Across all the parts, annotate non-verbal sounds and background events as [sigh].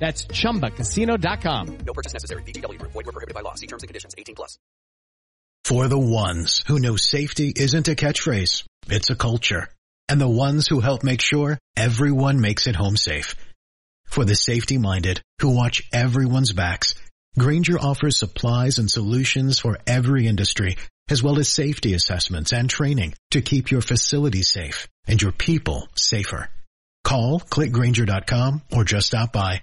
That's ChumbaCasino.com. No purchase necessary. VGW Group. Void were prohibited by law. See terms and conditions. 18 plus. For the ones who know safety isn't a catchphrase, it's a culture. And the ones who help make sure everyone makes it home safe. For the safety minded who watch everyone's backs, Grainger offers supplies and solutions for every industry, as well as safety assessments and training to keep your facilities safe and your people safer. Call clickgrainger.com or just stop by.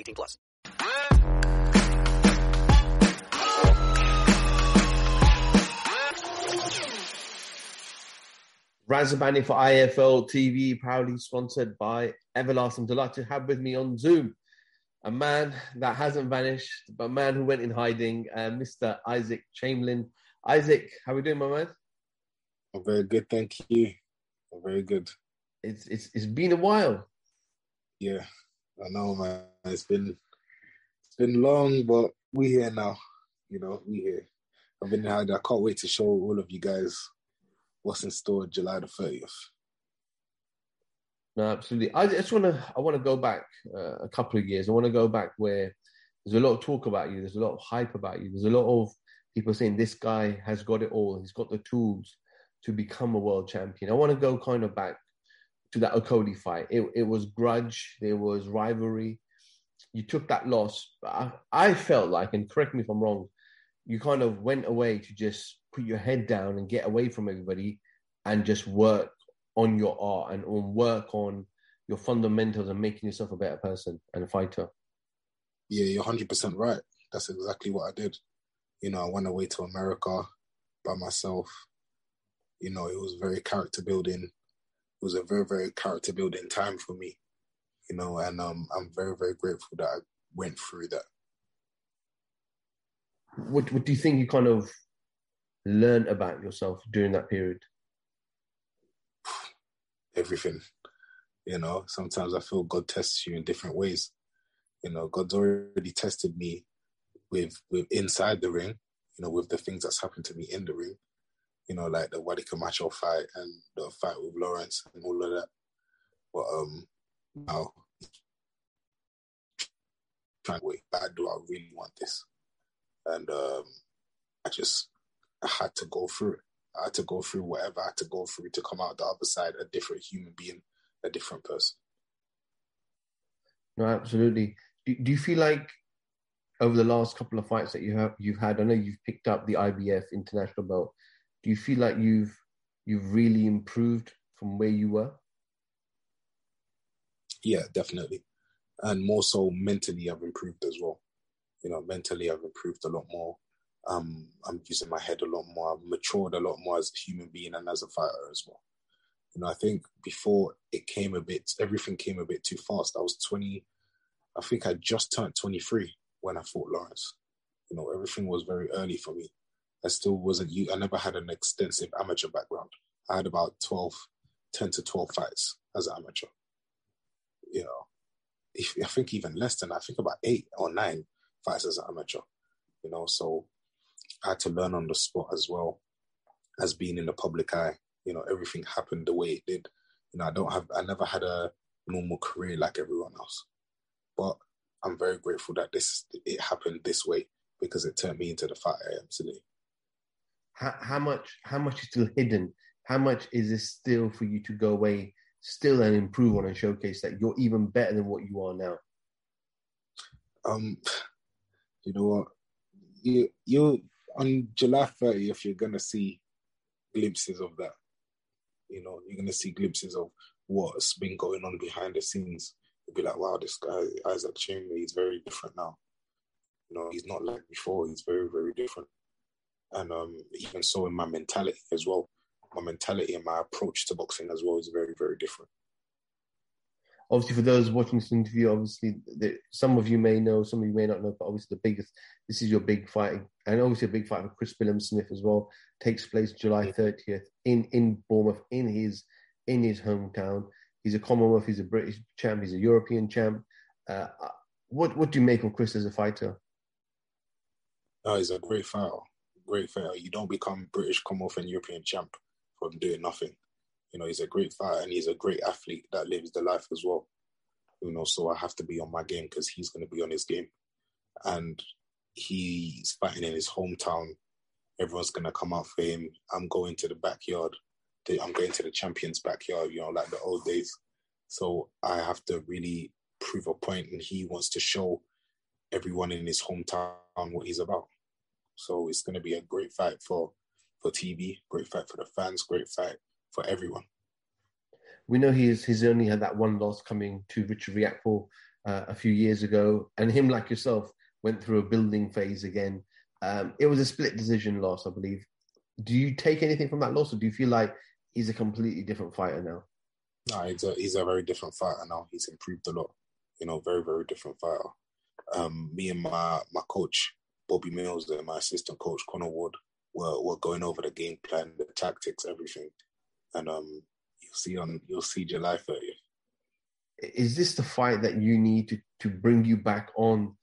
18 plus. Razabani for IFL TV, proudly sponsored by Everlasting. delighted to have with me on Zoom a man that hasn't vanished, but a man who went in hiding, uh, Mr. Isaac Chamberlain. Isaac, how are we doing, my man? I'm very good, thank you. I'm very good. It's it's it's been a while. Yeah, I know, man. It's been it's been long, but we here now. You know, we here. I've been hiding. I can't wait to show all of you guys what's in store July the 30th. No, absolutely. I just want to. I want to go back uh, a couple of years. I want to go back where there's a lot of talk about you. There's a lot of hype about you. There's a lot of people saying this guy has got it all. He's got the tools to become a world champion. I want to go kind of back to that Okolie fight. It, it was grudge. There was rivalry. You took that loss. I, I felt like, and correct me if I'm wrong, you kind of went away to just put your head down and get away from everybody and just work on your art and on work on your fundamentals and making yourself a better person and a fighter. Yeah, you're 100% right. That's exactly what I did. You know, I went away to America by myself. You know, it was very character building. It was a very, very character building time for me. You know, and um, I'm very, very grateful that I went through that. What What do you think you kind of learned about yourself during that period? Everything. You know, sometimes I feel God tests you in different ways. You know, God's already tested me with with inside the ring, you know, with the things that's happened to me in the ring, you know, like the Wadi Camacho fight and the fight with Lawrence and all of that. But um now trying to wait, bad do I really want this? And um I just I had to go through it. I had to go through whatever I had to go through to come out the other side a different human being, a different person. No, absolutely. Do, do you feel like over the last couple of fights that you have you've had, I know you've picked up the IBF international belt. Do you feel like you've you've really improved from where you were? Yeah, definitely. And more so mentally I've improved as well. You know, mentally I've improved a lot more. Um, I'm using my head a lot more. I've matured a lot more as a human being and as a fighter as well. You know, I think before it came a bit, everything came a bit too fast. I was 20, I think I just turned 23 when I fought Lawrence. You know, everything was very early for me. I still wasn't, I never had an extensive amateur background. I had about 12, 10 to 12 fights as an amateur. You know, if, I think even less than, I think about eight or nine fights as an amateur. You know, so I had to learn on the spot as well as being in the public eye. You know, everything happened the way it did. You know, I don't have, I never had a normal career like everyone else. But I'm very grateful that this it happened this way because it turned me into the fighter I am today. How, how much how much is still hidden? How much is this still for you to go away, still and improve on and showcase that you're even better than what you are now? Um, you know what? You you on July 30th, you're gonna see glimpses of that. You know, you're gonna see glimpses of what's been going on behind the scenes. You'll be like, wow, this guy Isaac Chamberlain, he's very different now. You know, he's not like before. He's very, very different. And um, even so, in my mentality as well, my mentality and my approach to boxing as well is very, very different. Obviously, for those watching this interview, obviously, the, some of you may know, some of you may not know, but obviously, the biggest, this is your big fight, and obviously, a big fight for Chris Billam-Smith as well. Takes place July 30th in in Bournemouth, in his in his hometown. He's a Commonwealth, he's a British champ, he's a European champ. Uh, what what do you make of Chris as a fighter? No, he's a great fighter. Great fighter. You don't become British Commonwealth and European champ from doing nothing. You know, he's a great fighter and he's a great athlete that lives the life as well. You know, so I have to be on my game because he's going to be on his game. And he's fighting in his hometown. Everyone's going to come out for him. I'm going to the backyard. I'm going to the champion's backyard, you know, like the old days. So I have to really prove a point, and he wants to show everyone in his hometown what he's about. So it's going to be a great fight for for TV, great fight for the fans, great fight for everyone. We know he's he's only had that one loss coming to Richard Riakporhe uh, a few years ago, and him like yourself went through a building phase again. Um, it was a split decision loss, I believe. Do you take anything from that loss, or do you feel like he's a completely different fighter now? No, he's a he's a very different fighter now. He's improved a lot. You know, very very different fighter. Um, me and my my coach Bobby Mills and my assistant coach Connor Wood were were going over the game plan, the tactics, everything, and um, you'll see on you'll see July 30th. Is this the fight that you need to to bring you back on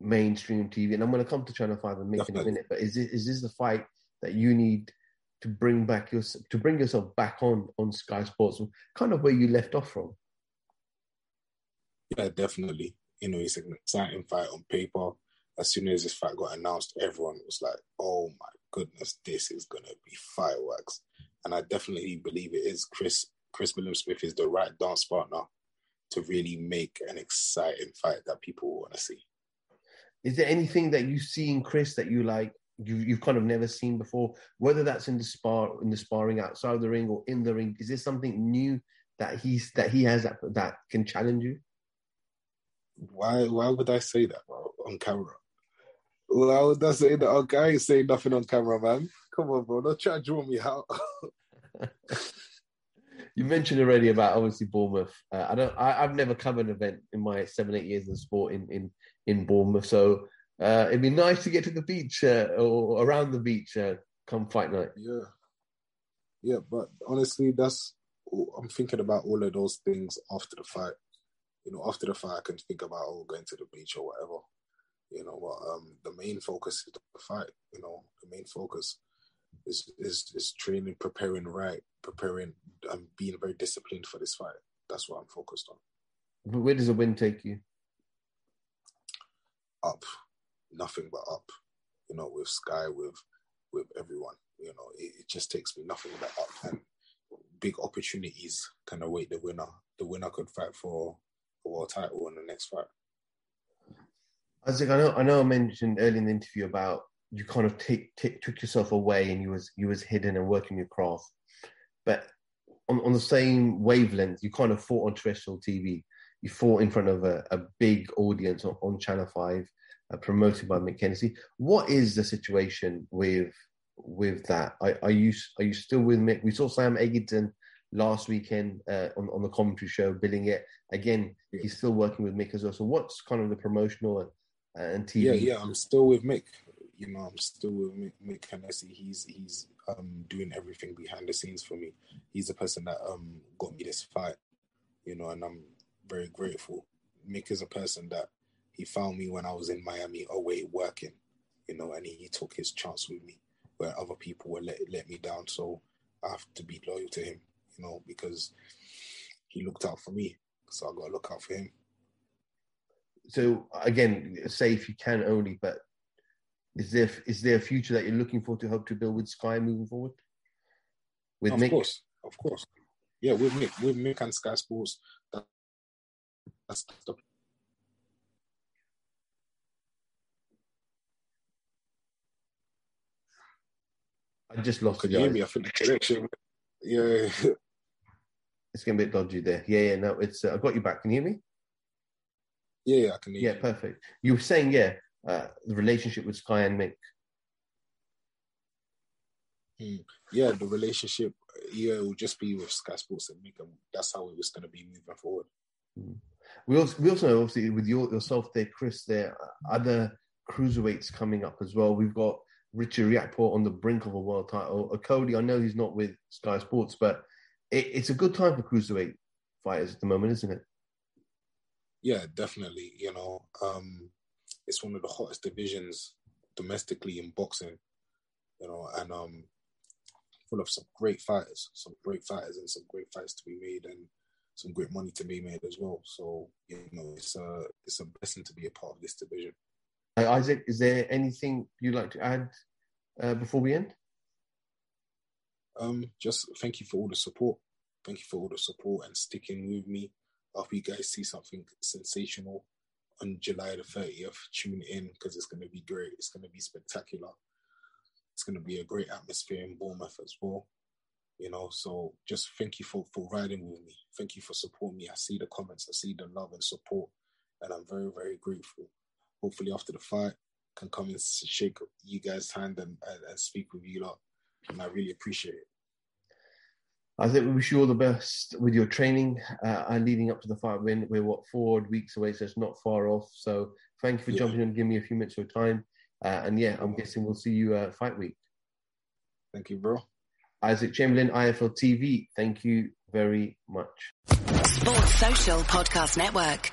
mainstream TV? And I'm going to come to Channel Five and make in a minute, but is this is this the fight that you need to bring back your to bring yourself back on on Sky Sports, kind of where you left off from? Yeah, definitely. You know, it's an exciting fight on paper. As soon as this fight got announced, everyone was like, "Oh my goodness, this is gonna be fireworks!" And I definitely believe it is. Chris Chris Billam-Smith is the right dance partner to really make an exciting fight that people want to see. Is there anything that you see in Chris that you like? You, you've kind of never seen before, whether that's in the spar, in the sparring outside of the ring or in the ring. Is there something new that he's that he has that that can challenge you? Why why would I say that bro, on camera? Why would I say that? Okay, I ain't saying nothing on camera, man. Come on, bro. Don't try to draw me out. [laughs] you mentioned already about obviously Bournemouth. Uh, I don't. I, have never covered an event in my seven eight years in sport in in in Bournemouth. So uh, it'd be nice to get to the beach uh, or around the beach uh, come fight night. Yeah, yeah. But honestly, that's I'm thinking about all of those things after the fight. You know, after the fight, I can think about oh, going to the beach or whatever. You know, but um, the main focus is the fight. You know, the main focus is is is training, preparing right, preparing, and being very disciplined for this fight. That's what I'm focused on. But Where does the win take you? Up, nothing but up. You know, with Sky, with with everyone. You know, it, it just takes me nothing but up and big opportunities can await the winner. The winner could fight for a world title in the next fight. Isaac, I know, I know, I mentioned early in the interview about you kind of take, took yourself away and you was you was hidden and working your craft, but on, on the same wavelength, you kind of fought on terrestrial TV. You fought in front of a, a big audience on, on Channel Five, uh, promoted by Hennessy. What is the situation with with that? Are, are, you are you still with Mick? We saw Sam Eggington last weekend uh, on on the commentary show, billing it again. He's still working with Mick as well. So what's kind of the promotional and, and TV? Yeah, yeah, I'm still with Mick. You know, I'm still with Mick, Mick Hennessy. He's he's um, doing everything behind the scenes for me. He's the person that um, got me this fight. You know, and I'm very grateful. Mick is a person that he found me when I was in Miami away working. You know, and he, he took his chance with me where other people were let let me down. So I have to be loyal to him. You know, because he looked out for me, so I got to look out for him so again, say if you can only, but is there is there a future that you're looking for to help to build with Sky moving forward? With of Mick? course, of course, yeah, with Mick, with Mick and Sky Sports, that's the I just lost Can you hear me? I think the connection. Yeah. It's getting a bit dodgy there. Yeah, yeah. No, it's. Uh, I got you back. Can you hear me? Yeah, I can hear Yeah, you. perfect. You were saying, yeah, uh, the relationship with Sky and Mick. Yeah, the relationship, yeah, it will just be with Sky Sports and Mick, and that's how it was going to be moving forward. We also, we also know, obviously, with your, yourself there, Chris, there are other cruiserweights coming up as well. We've got Richard Riakporhe on the brink of a world title. Cody, I know he's not with Sky Sports, but it, it's a good time for cruiserweight fighters at the moment, isn't it? Yeah, definitely. You know, um, it's one of the hottest divisions domestically in boxing. You know, and um, full of some great fighters, some great fighters, and some great fights to be made, and some great money to be made as well. So you know, it's a it's a blessing to be a part of this division. Uh, Isaac, is there anything you'd like to add uh, before we end? Um, just thank you for all the support. Thank you for all the support and sticking with me. Hope you guys see something sensational on July the 30th. Tune in because it's going to be great. It's going to be spectacular. It's going to be a great atmosphere in Bournemouth as well. You know, so just thank you for, for riding with me. Thank you for supporting me. I see the comments, I see the love and support, and I'm very, very grateful. Hopefully, after the fight, can come and shake you guys' hand and, and, and speak with you lot. And I really appreciate it. Isaac, we wish you all the best with your training uh, and leading up to the fight. We're, we're what, four weeks away, so it's not far off. So thank you for Yeah. jumping in and giving me a few minutes of your time. Uh, and yeah, I'm guessing we'll see you uh, fight week. Thank you, bro. Isaac Chamberlain, IFL TV, thank you very much. Sports Social Podcast Network.